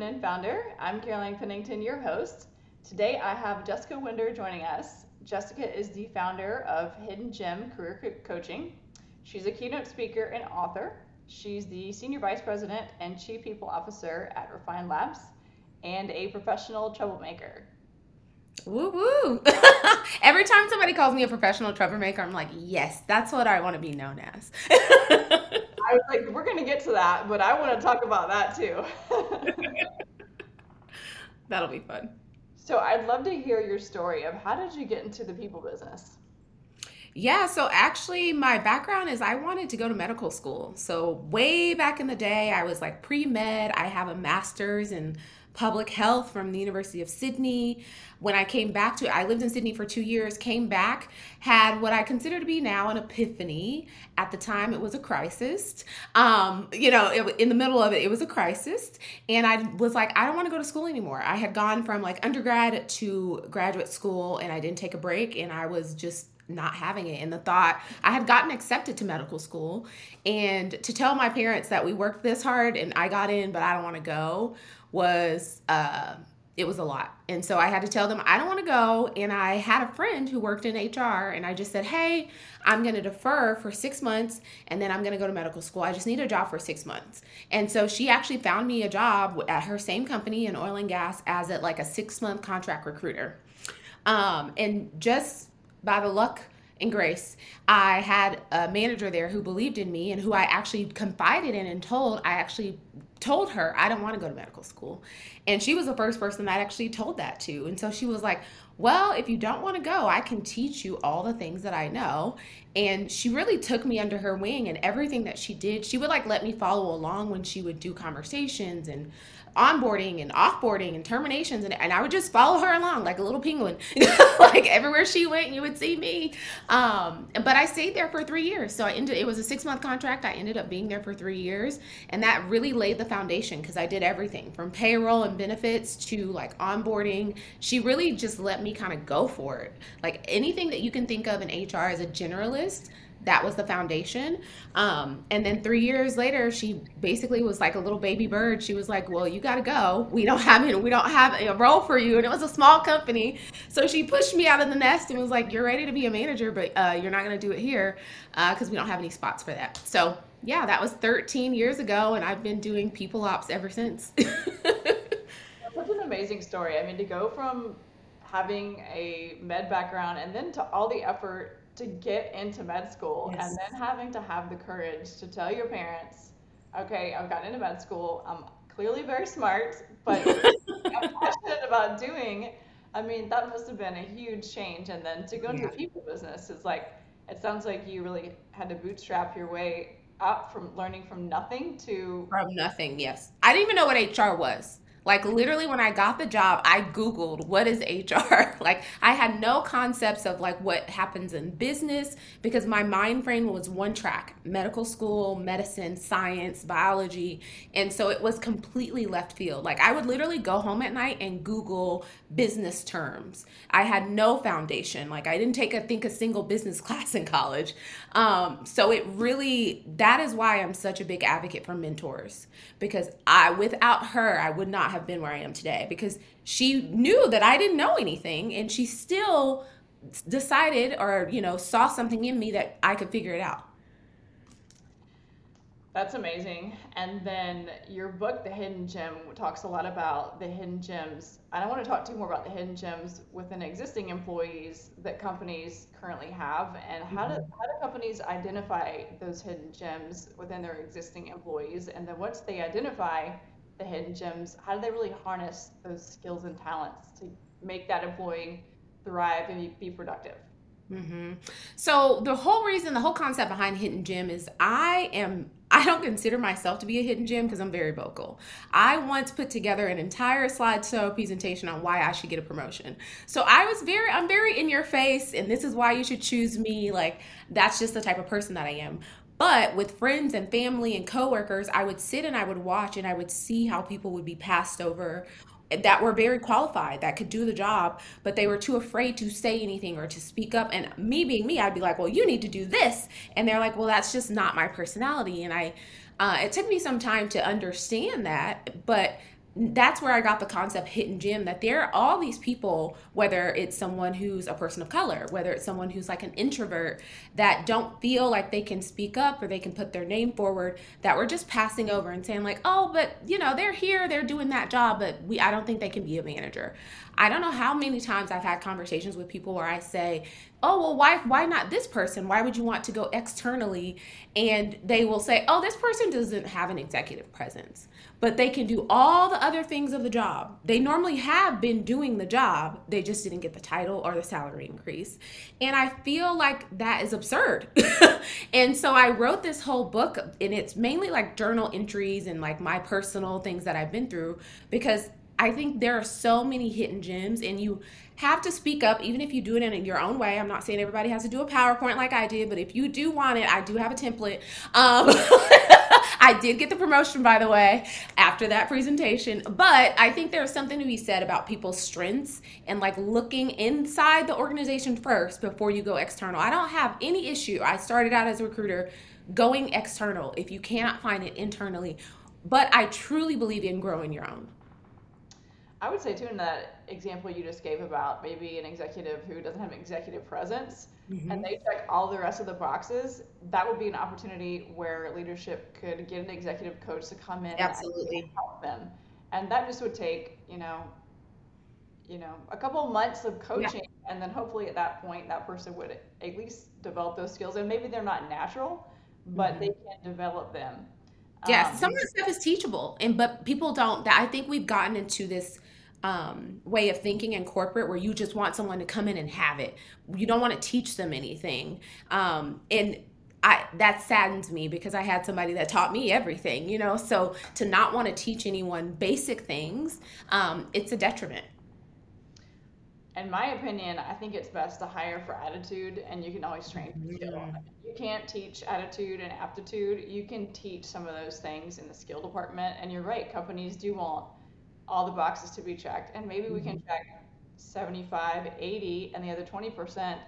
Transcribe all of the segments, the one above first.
Feminine founder. I'm Caroline Pennington, your host. Today I have Jessica Winder joining us. Jessica is the founder of Hidden Gem Career Coaching. She's a keynote speaker and author. She's the Senior Vice President and Chief People Officer at Refine Labs and a professional troublemaker. Woo woo. Every time somebody calls me a professional troublemaker, I'm like, yes, that's what I want to be known as. I was like, we're going to get to that, but I want to talk about that too. That'll be fun. So I'd love to hear your story of how did you get into the people business? Yeah, so actually, my background is I wanted to go to medical school. So, way back in the day, I was like pre med. I have a master's in public health from the University of Sydney. When I came back to it, I lived in Sydney for two years, came back, had what I consider to be now an epiphany. At the time, it was a crisis. Um, you know, it, in the middle of it, it was a crisis. And I was like, I don't want to go to school anymore. I had gone from like undergrad to graduate school and I didn't take a break and I was just not having it and the thought I had gotten accepted to medical school and to tell my parents that we worked this hard and I got in but I don't want to go was uh, it was a lot. And so I had to tell them I don't want to go. And I had a friend who worked in HR, and I just said, Hey, I'm going to defer for six months, and then I'm going to go to medical school. I just need a job for six months. And so she actually found me a job at her same company in oil and gas as a, like a six month contract recruiter. Um, and just by the luck and grace, I had a manager there who believed in me and who I actually confided in and told I actually told her I don't want to go to medical school. And she was the first person I actually told that to. And so she was like, Well, if you don't want to go, I can teach you all the things that I know. And she really took me under her wing and everything that she did. She would like let me follow along when she would do conversations and onboarding and offboarding and terminations and, and I would just follow her along like a little penguin like everywhere she went you would see me. Um, but I stayed there for three years. So I ended it was a six month contract. I ended up being there for three years and that really laid the foundation because I did everything from payroll and benefits to like onboarding. She really just let me kind of go for it. Like anything that you can think of in HR as a generalist that was the foundation. Um, and then three years later, she basically was like a little baby bird. She was like, "Well, you got to go. We don't have it. We don't have a role for you." And it was a small company, so she pushed me out of the nest and was like, "You're ready to be a manager, but uh, you're not going to do it here because uh, we don't have any spots for that." So yeah, that was 13 years ago, and I've been doing people ops ever since. Such an amazing story. I mean, to go from having a med background and then to all the effort to get into med school yes. and then having to have the courage to tell your parents, okay, I've gotten into med school. I'm clearly very smart, but I'm passionate about doing. I mean, that must have been a huge change. And then to go into yeah. the people business is like, it sounds like you really had to bootstrap your way up from learning from nothing to from nothing. Yes, I didn't even know what HR was. Like literally when I got the job, I googled what is HR? like I had no concepts of like what happens in business because my mind frame was one track, medical school, medicine, science, biology, and so it was completely left field. Like I would literally go home at night and google business terms. I had no foundation. Like I didn't take I think a single business class in college. Um, so it really that is why I'm such a big advocate for mentors because I without her I would not have been where I am today because she knew that I didn't know anything and she still decided or you know saw something in me that I could figure it out. That's amazing. And then your book, The Hidden Gem, talks a lot about the hidden gems. And I want to talk to you more about the hidden gems within existing employees that companies currently have, and how do how do companies identify those hidden gems within their existing employees? And then once they identify the hidden gems, how do they really harness those skills and talents to make that employee thrive and be productive? Mm-hmm. So the whole reason, the whole concept behind hidden gem is I am I don't consider myself to be a hidden gem because I'm very vocal. I once put together an entire slideshow presentation on why I should get a promotion. So I was very, I'm very in your face, and this is why you should choose me. Like, that's just the type of person that I am. But with friends and family and coworkers, I would sit and I would watch and I would see how people would be passed over that were very qualified that could do the job but they were too afraid to say anything or to speak up. And me being me i'd be like well you need to do this. And they're like well that's just not my personality. And i uh, it took me some time to understand that but that's where I got the concept hidden gem that there are all these people, whether it's someone who's a person of color, whether it's someone who's like an introvert that don't feel like they can speak up or they can put their name forward, that we're just passing over and saying, like, oh, but you know, they're here, they're doing that job, but we I don't think they can be a manager. I don't know how many times I've had conversations with people where I say, oh well why why not this person why would you want to go externally and they will say oh this person doesn't have an executive presence but they can do all the other things of the job. They normally have been doing the job, they just didn't get the title or the salary increase. And I feel like that is absurd. and so I wrote this whole book, and it's mainly like journal entries and like my personal things that I've been through because I think there are so many hidden gems, and you have to speak up, even if you do it in your own way. I'm not saying everybody has to do a PowerPoint like I did, but if you do want it, I do have a template. Um, I did get the promotion, by the way, after that presentation. But I think there's something to be said about people's strengths and like looking inside the organization first before you go external. I don't have any issue. I started out as a recruiter going external if you cannot find it internally. But I truly believe in growing your own. I would say too in that example you just gave about maybe an executive who doesn't have executive presence mm-hmm. and they check all the rest of the boxes, that would be an opportunity where leadership could get an executive coach to come in Absolutely. and help them. And that just would take, you know, you know, a couple months of coaching yeah. and then hopefully at that point that person would at least develop those skills and maybe they're not natural, but mm-hmm. they can develop them. Yes, um, some of the stuff is teachable, and but people don't. I think we've gotten into this um, way of thinking in corporate where you just want someone to come in and have it. You don't want to teach them anything. Um, and I that saddens me because I had somebody that taught me everything, you know. So to not want to teach anyone basic things, um, it's a detriment. In my opinion, I think it's best to hire for attitude, and you can always train for skill. Mm-hmm. You can't teach attitude and aptitude. You can teach some of those things in the skill department, and you're right. Companies do want all the boxes to be checked. And maybe we can mm-hmm. check 75, 80, and the other 20%,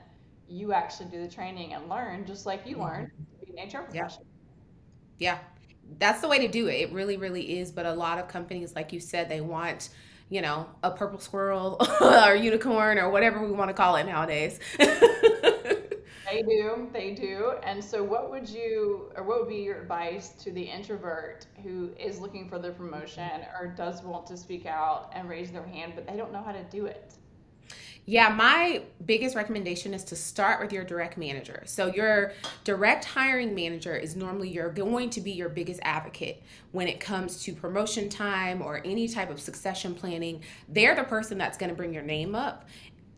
you actually do the training and learn just like you learned to be an HR professional. Yeah. yeah. That's the way to do it. It really, really is. But a lot of companies, like you said, they want, you know, a purple squirrel or unicorn or whatever we want to call it nowadays. They do, they do. And so, what would you, or what would be your advice to the introvert who is looking for their promotion or does want to speak out and raise their hand, but they don't know how to do it? Yeah, my biggest recommendation is to start with your direct manager. So, your direct hiring manager is normally you're going to be your biggest advocate when it comes to promotion time or any type of succession planning. They're the person that's going to bring your name up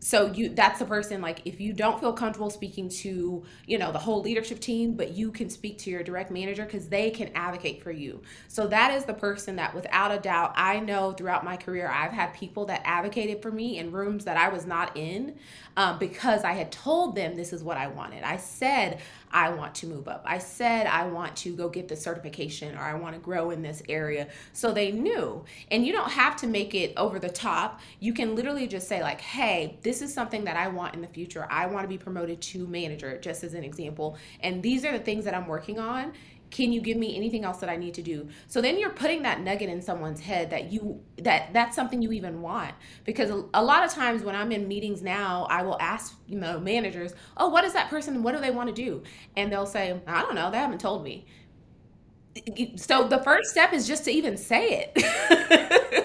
so you that's the person like if you don't feel comfortable speaking to you know the whole leadership team but you can speak to your direct manager because they can advocate for you. So that is the person that without a doubt i know throughout my career i've had people that advocated for me in rooms that i was not in um, because i had told them this is what i wanted. I said I want to move up. I said I want to go get the certification or I want to grow in this area. So they knew. And you don't have to make it over the top. You can literally just say, like, hey, this is something that I want in the future. I want to be promoted to manager, just as an example. And these are the things that I'm working on can you give me anything else that i need to do? So then you're putting that nugget in someone's head that you that that's something you even want. Because a, lot of times when i'm in meetings now i will ask you know managers oh what is that person what do they want to do? And they'll say i don't know they haven't told me. So the first step is just to even say it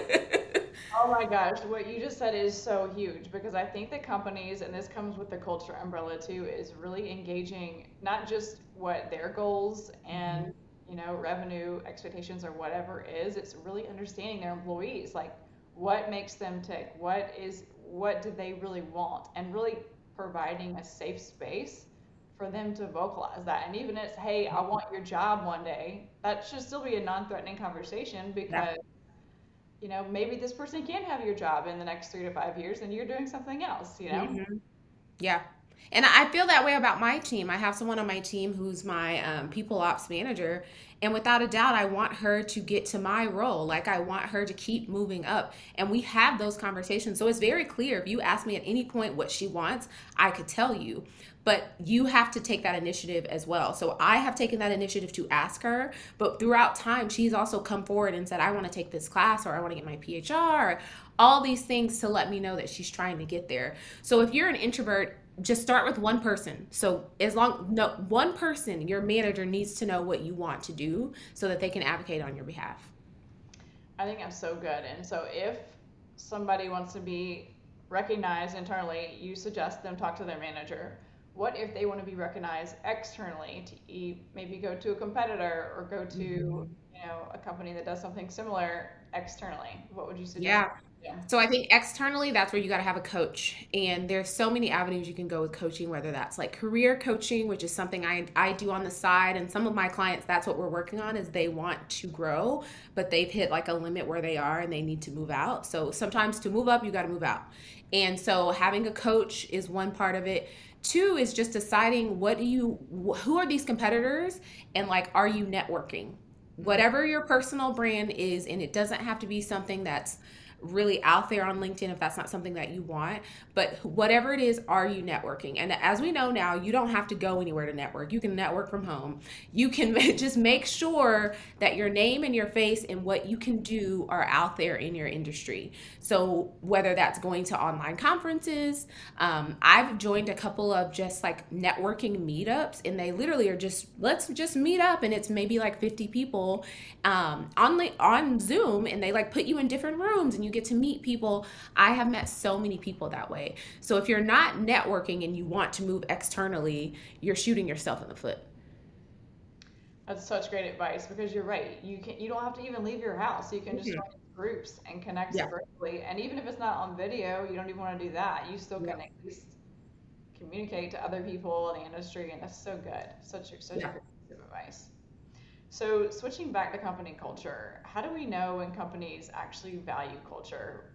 Oh my gosh, what you just said is so huge because I think that companies, and this comes with the culture umbrella too, is really engaging not just what their goals and mm-hmm. you know revenue expectations or whatever is. It's really understanding their employees, like what makes them tick, what is what do they really want, and really providing a safe space for them to vocalize that. And even if it's, hey, I want your job one day, that should still be a non-threatening conversation because. Yeah you know, maybe this person can have your job in the next three to five years and you're doing something else, you know? Mm-hmm. Yeah. And I feel that way about my team. I have someone on my team who's my um, people ops manager, And without a doubt, I want her to get to my role. Like I want her to keep moving up. And we have those conversations. So it's very clear. If you ask me at any point what she wants, I could tell you but you have to take that initiative as well. So I have taken that initiative to ask her, but throughout time, she's also come forward and said, I want to take this class or I want to get my PHR, all these things to let me know that she's trying to get there. So if you're an introvert, just start with one person. So as long no one person, your manager needs to know what you want to do so that they can advocate on your behalf. I think I'm so good. And so if somebody wants to be recognized internally, you suggest them talk to their manager. What if they want to be recognized externally to maybe go to a competitor or go to mm-hmm. you know a company that does something similar externally? What would you suggest? Yeah. So I think externally, that's where you got to have a coach, and there's so many avenues you can go with coaching. Whether that's like career coaching, which is something I I do on the side, and some of my clients, that's what we're working on, is they want to grow, but they've hit like a limit where they are, and they need to move out. So sometimes to move up, you got to move out, and so having a coach is one part of it. Two is just deciding what do you, who are these competitors, and like, are you networking? Whatever your personal brand is, and it doesn't have to be something that's really out there on LinkedIn if that's not something that you want. But whatever it is, are you networking? And as we know now, you don't have to go anywhere to network. You can network from home. You can just make sure that your name and your face and what you can do are out there in your industry. So whether that's going to online conferences, um, I've joined a couple of just like networking meetups, and they literally are just let's just meet up, and it's maybe like 50 people um, on on Zoom, and they like put you in different rooms, and you get to meet people. I have met so many people that way. So if you're not networking and you want to move externally, you're shooting yourself in the foot. That's such great advice because you're right. You can you don't have to even leave your house. You can just mm-hmm. join groups and connect yeah. virtually. And even if it's not on video, you don't even want to do that. You still can yeah. at least communicate to other people in the industry, and that's so good. Such such yeah. good advice. So switching back to company culture, how do we know when companies actually value culture?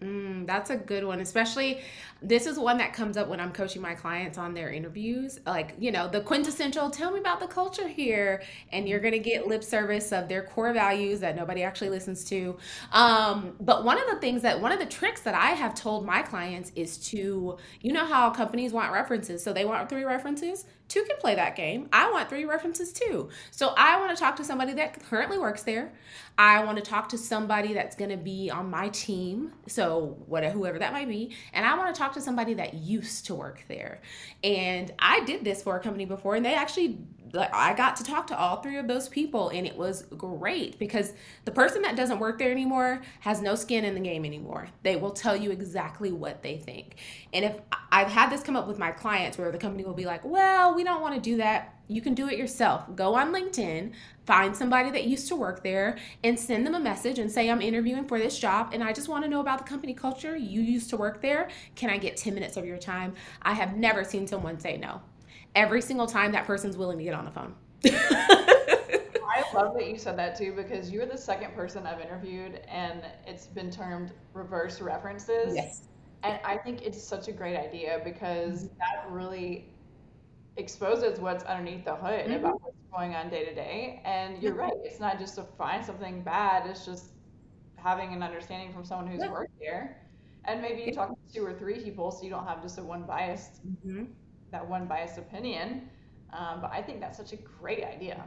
Mm, that's a good one. Especially, this is one that comes up when I'm coaching my clients on their interviews. Like, you know, the quintessential tell me about the culture here. And you're going to get lip service of their core values that nobody actually listens to. Um, but one of the things that, one of the tricks that I have told my clients is to, you know, how companies want references. So they want three references two can play that game. I want three references too. So I want to talk to somebody that currently works there. I want to talk to somebody that's going to be on my team. So whatever, whoever that might be. And I want to talk to somebody that used to work there. And I did this for a company before and they actually like I got to talk to all three of those people and it was great because the person that doesn't work there anymore has no skin in the game anymore. They will tell you exactly what they think. And if I've had this come up with my clients where the company will be like, "Well, we don't want to do that." You can do it yourself. Go on LinkedIn, find somebody that used to work there and send them a message and say, I'm interviewing for this job and I just want to know about the company culture. You used to work there. Can I get 10 minutes of your time? I have never seen someone say no every single time that person's willing to get on the phone. I love that you said that too because you're the second person I've interviewed and it's been termed reverse references. Yes. And I think it's such a great idea because mm-hmm. that really exposes what's underneath the hood mm-hmm. about what's going on day to day. And you're right, it's not just to find something bad, it's just having an understanding from someone who's yeah. worked there. And maybe you talk to two or three people so you don't have just a one biased mm-hmm that one biased opinion. Um, but I think that's such a great idea.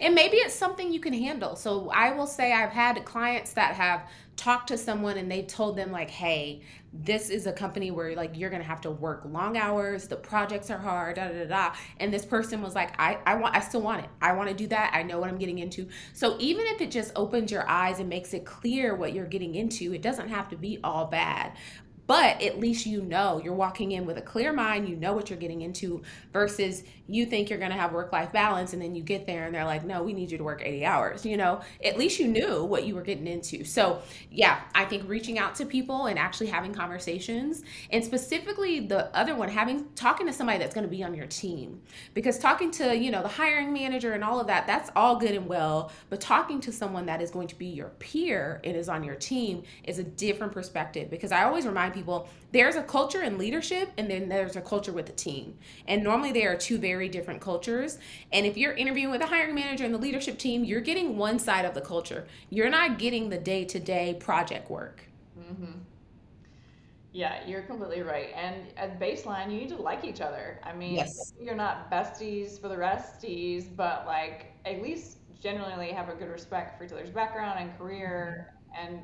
And maybe it's something you can handle. So I will say I've had clients that have talked to someone and they told them like, "Hey, this is a company where like you're gonna have to work long hours. The projects are hard, da da da." da. And this person was like, "I I want I still want it. I want to do that. I know what I'm getting into." So even if it just opens your eyes and makes it clear what you're getting into, it doesn't have to be all bad but at least you know you're walking in with a clear mind you know what you're getting into versus you think you're going to have work life balance and then you get there and they're like no we need you to work 80 hours you know? At least you knew what you were getting into. So yeah i think reaching out to people and actually having conversations and specifically the other one having talking to somebody that's going to be on your team because talking to you know the hiring manager and all of that that's all good and well but talking to someone that is going to be your peer and is on your team is a different perspective because i always remind people there's a culture in leadership and then there's a culture with the team. And normally they are two very different cultures. And if you're interviewing with a hiring manager and the leadership team, you're getting one side of the culture. You're not getting the day to day project work. Mm-hmm. Yeah, you're completely right. And at baseline, you need to like each other. I mean, yes. you're not besties for the resties, but like at least generally have a good respect for each other's background and career and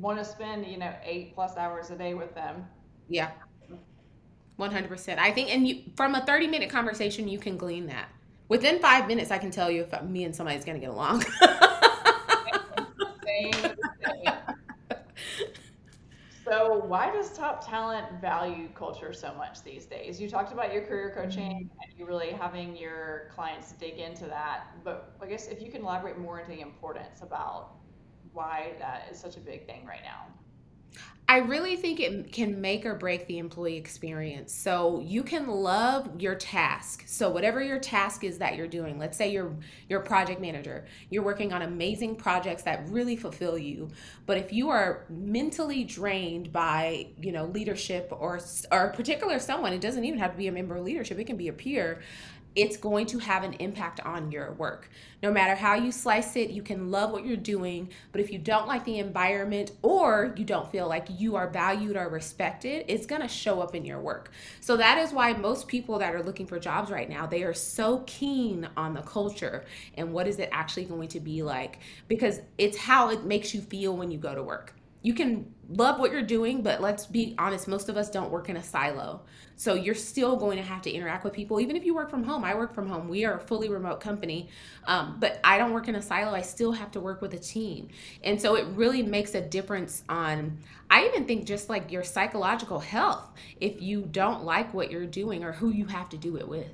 want to spend, you know, eight plus hours a day with them. Yeah. 100%. I think, and you, from a 30 minute conversation, you can glean that. Within five minutes, I can tell you if me and somebody's going to get along. So, why does top talent value culture so much these days? You talked about your career coaching mm-hmm. and you really having your clients dig into that. But I guess if you can elaborate more into the importance about why that is such a big thing right now. I really think it can make or break the employee experience. So you can love your task. So whatever your task is that you're doing, let's say you're you're project manager, you're working on amazing projects that really fulfill you. But if you are mentally drained by, you know, leadership or or particular someone, it doesn't even have to be a member of leadership, it can be a peer it's going to have an impact on your work. No matter how you slice it, you can love what you're doing, but if you don't like the environment or you don't feel like you are valued or respected, it's going to show up in your work. So that is why most people that are looking for jobs right now, they are so keen on the culture and what is it actually going to be like because it's how it makes you feel when you go to work you can love what you're doing, but let's be honest, most of us don't work in a silo. So you're still going to have to interact with people, even if you work from home. I work from home. We are a fully remote company, um, but I don't work in a silo. I still have to work with a team. And so it really makes a difference on, I even think, just like your psychological health if you don't like what you're doing or who you have to do it with.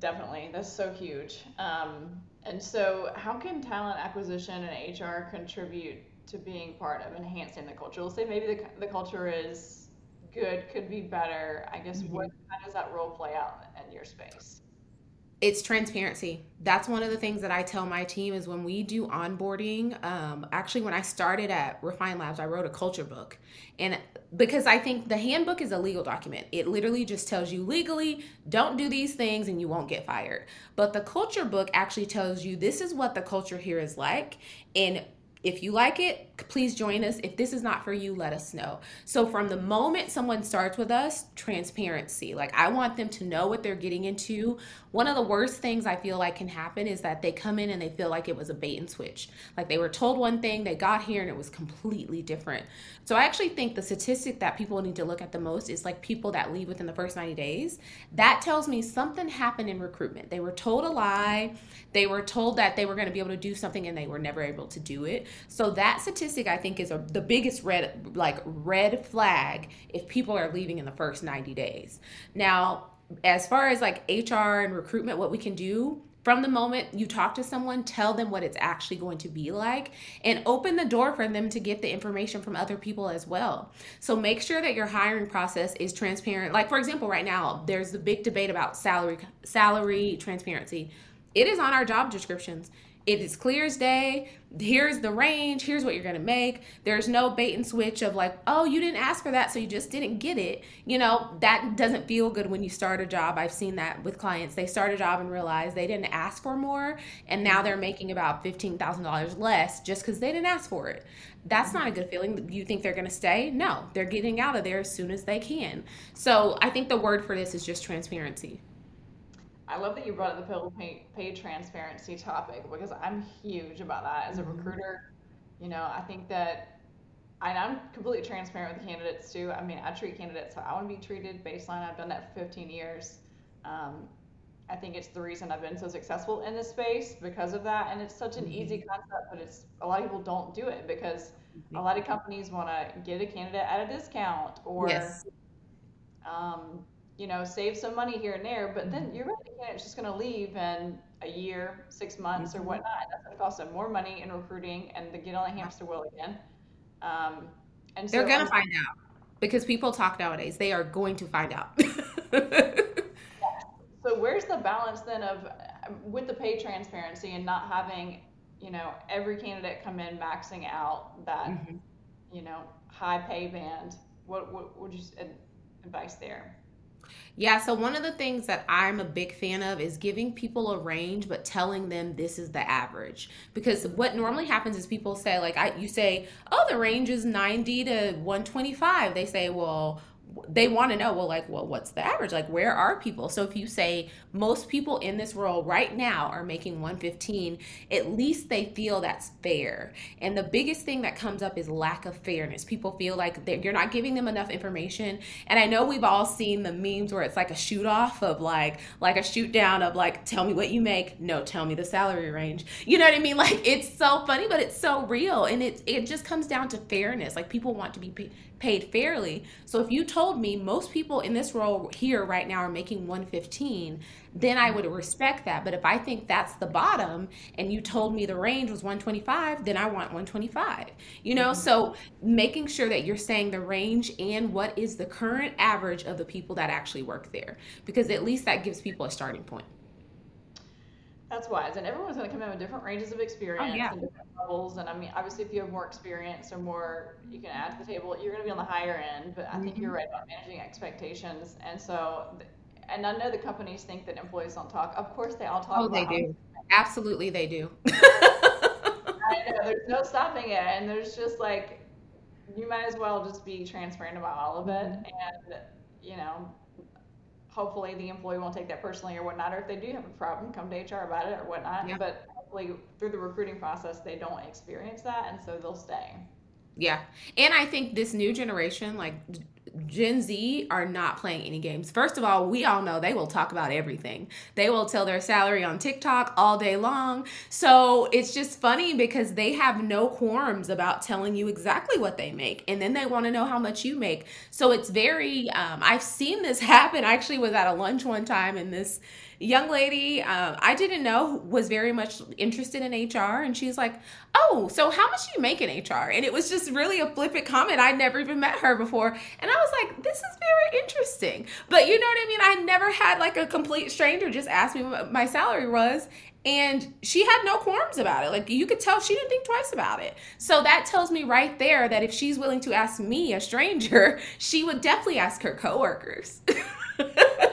Definitely. That's so huge. Um, and so, how can talent acquisition and HR contribute to being part of enhancing the culture? Let's say maybe the, the culture is good, could be better. I guess mm-hmm. what how does that role play out in your space? It's transparency. That's one of the things that I tell my team is when we do onboarding. Um, actually, when I started at Refine Labs, I wrote a culture book, and because I think the handbook is a legal document, it literally just tells you legally don't do these things and you won't get fired. But the culture book actually tells you this is what the culture here is like, and if you like it, please join us. If this is not for you, let us know. So, from the moment someone starts with us, transparency. Like, I want them to know what they're getting into. One of the worst things I feel like can happen is that they come in and they feel like it was a bait and switch. Like, they were told one thing, they got here, and it was completely different. So, I actually think the statistic that people need to look at the most is like people that leave within the first 90 days. That tells me something happened in recruitment. They were told a lie, they were told that they were going to be able to do something, and they were never able to do it. So that statistic I think is a, the biggest red like red flag if people are leaving in the first 90 days. Now, as far as like HR and recruitment what we can do, from the moment you talk to someone, tell them what it's actually going to be like and open the door for them to get the information from other people as well. So make sure that your hiring process is transparent. Like for example, right now, there's the big debate about salary salary transparency. It is on our job descriptions. It is clear as day. Here's the range. Here's what you're going to make. There's no bait and switch of like, oh, you didn't ask for that, so you just didn't get it. You know, that doesn't feel good when you start a job. I've seen that with clients. They start a job and realize they didn't ask for more, and now they're making about $15,000 less just because they didn't ask for it. That's not a good feeling. You think they're going to stay? No, they're getting out of there as soon as they can. So I think the word for this is just transparency. I love that you brought up the pay, pay transparency topic because I'm huge about that as a mm-hmm. recruiter. You know, I think that and I'm completely transparent with candidates too. I mean, I treat candidates how I want to be treated baseline. I've done that for 15 years. Um, I think it's the reason I've been so successful in this space because of that. And it's such an easy mm-hmm. concept, but it's a lot of people don't do it because a lot of companies want to get a candidate at a discount or yes. um, you know, save some money here and there, but then mm-hmm. you're really it's just going to leave in a year, six months, mm-hmm. or whatnot. That's going to cost them more money in recruiting and to get on the hamster wheel again. Um, and they're so going to find out because people talk nowadays. They are going to find out. So where's the balance then of with the pay transparency and not having, you know, every candidate come in maxing out that. Mm-hmm you know, high pay band. What, what would you advice there? Yeah, so one of the things that I'm a big fan of is giving people a range, but telling them this is the average. Because what normally happens is people say, like, I, you say, oh, the range is 90 to 125. They say, well, they want to know well like well what's the average? Like where are people? So if you say most people in this role right now are making 115 at least they feel that's fair. And the biggest thing that comes up is lack of fairness. People feel like you're not giving them enough information. And i know we've all seen the memes where it's like a shoot off of like like a shoot down of like tell me what you make. No tell me the salary range. You know what i mean? Like it's so funny but it's so real. And it it just comes down to fairness. Like people want to be paid fairly. So if you told me most people in this role here right now are making 115, then I would respect that. But if I think that's the bottom and you told me the range was 125, then I want 125. You know, mm-hmm. so making sure that you're saying the range and what is the current average of the people that actually work there because at least that gives people a starting point. That's wise, and everyone's going to come in with different ranges of experience oh, yeah. and different levels. And I mean, obviously, if you have more experience or more you can add to the table, you're going to be on the higher end. But I mm-hmm. think you're right about managing expectations. And so, and I know the companies think that employees don't talk. Of course, they all talk. Oh, they do. Absolutely, they do. I know there's no stopping it, and there's just like you might as well just be transparent about all of it, mm-hmm. and you know hopefully the employee won't take that personally or whatnot, or if they do have a problem, come to HR about it or whatnot. Yeah. But hopefully through the recruiting process, they don't experience that, and so they'll stay. Yeah. And I think this new generation, like Gen Z are not playing any games. First of all, we all know they will talk about everything. They will tell their salary on TikTok all day long. So it's just funny because they have no quorums about telling you exactly what they make. And then they want to know how much you make. So it's very, um, I've seen this happen. I actually was at a lunch one time and this young lady um, I didn't know was very much interested in HR, and she's like, "Oh, so how much do you make in HR?" And it was just really a flippant comment. I'd never even met her before, and I was like, "This is very interesting." But you know what I mean? I never had like a complete stranger just ask me what my salary was, and she had no qualms about it. Like you could tell she didn't think twice about it. So that tells me right there that if she's willing to ask me, a stranger, she would definitely ask her coworkers.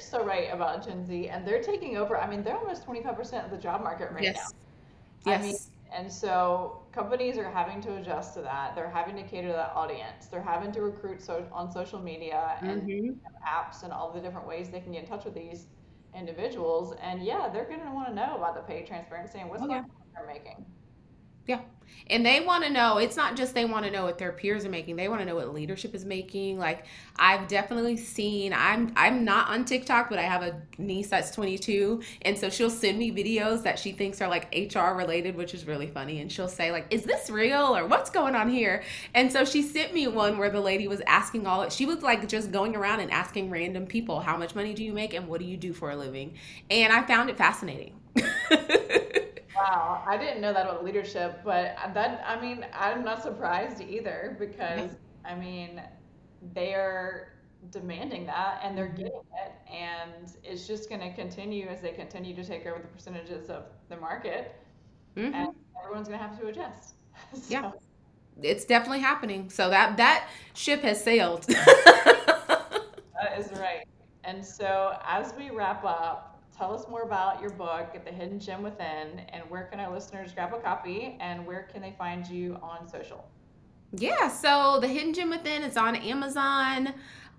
You're so right about Gen Z, and they're taking over. I mean, they're almost 25% of the job market right yes. now. Yes. I mean, and so companies are having to adjust to that. They're having to cater to that audience. They're having to recruit so on social media and mm-hmm. apps and all the different ways they can get in touch with these individuals. And yeah, they're going to want to know about the pay transparency and what's oh, yeah. they're making. Yeah. And they want to know, it's not just they want to know what their peers are making. They want to know what leadership is making. Like I've definitely seen I'm I'm not on TikTok, but I have a niece that's 22, and so she'll send me videos that she thinks are like HR related, which is really funny, and she'll say like, "Is this real or what's going on here?" And so she sent me one where the lady was asking all she was like just going around and asking random people, "How much money do you make and what do you do for a living?" And I found it fascinating. Wow, I didn't know that about leadership, but that I mean, I'm not surprised either because I mean, they are demanding that and they're mm-hmm. getting it and it's just going to continue as they continue to take over the percentages of the market mm-hmm. and everyone's going to have to adjust. so. Yeah. It's definitely happening. So that that ship has sailed. that is right. And so as we wrap up, tell us more about your book, The Hidden Gem Within, and where can our listeners grab a copy and where can they find you on social? Yeah, so The Hidden Gem Within is on Amazon.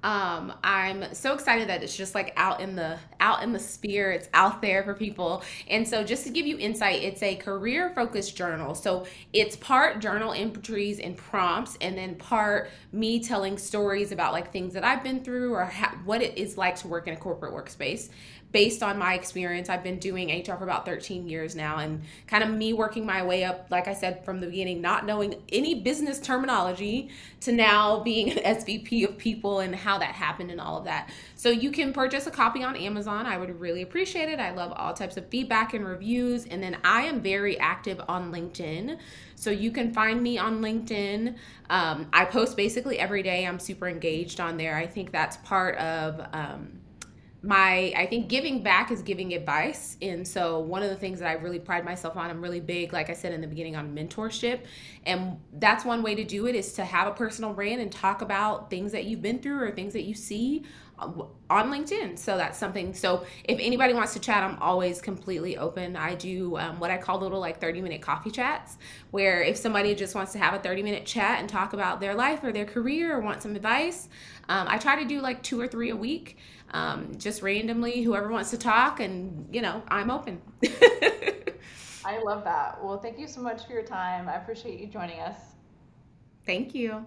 Um, I'm so excited that it's just like out in the out in the sphere. It's out there for people. And so just to give you insight, it's a career focused journal. So it's part journal entries and prompts, and then part me telling stories about like things that I've been through or ha- what it is like to work in a corporate workspace based on my experience. I've been doing HR for about 13 years now and kind of me working my way up, like I said from the beginning, not knowing any business terminology to now being an SVP of people and how that happened and all of that. So you can purchase a copy on Amazon. I would really appreciate it. I love all types of feedback and reviews. And then I am very active on LinkedIn. So you can find me on LinkedIn. Um, I post basically every day. I'm super engaged on there. I think that's part of. Um, my I think giving back is giving advice. And so one of the things that I really pride myself on, I'm really big, like I said in the beginning, on mentorship. And that's one way to do it is to have a personal brand and talk about things that you've been through or things that you see on LinkedIn. So that's something. So if anybody wants to chat, I'm always completely open. I do um, what I call little like 30 minute coffee chats, where if somebody just wants to have a 30 minute chat and talk about their life or their career or want some advice, um, I try to do like two or three a week, um, just randomly, whoever wants to talk, and you know, I'm open. I love that. Well, thank you so much for your time. I appreciate you joining us. Thank you.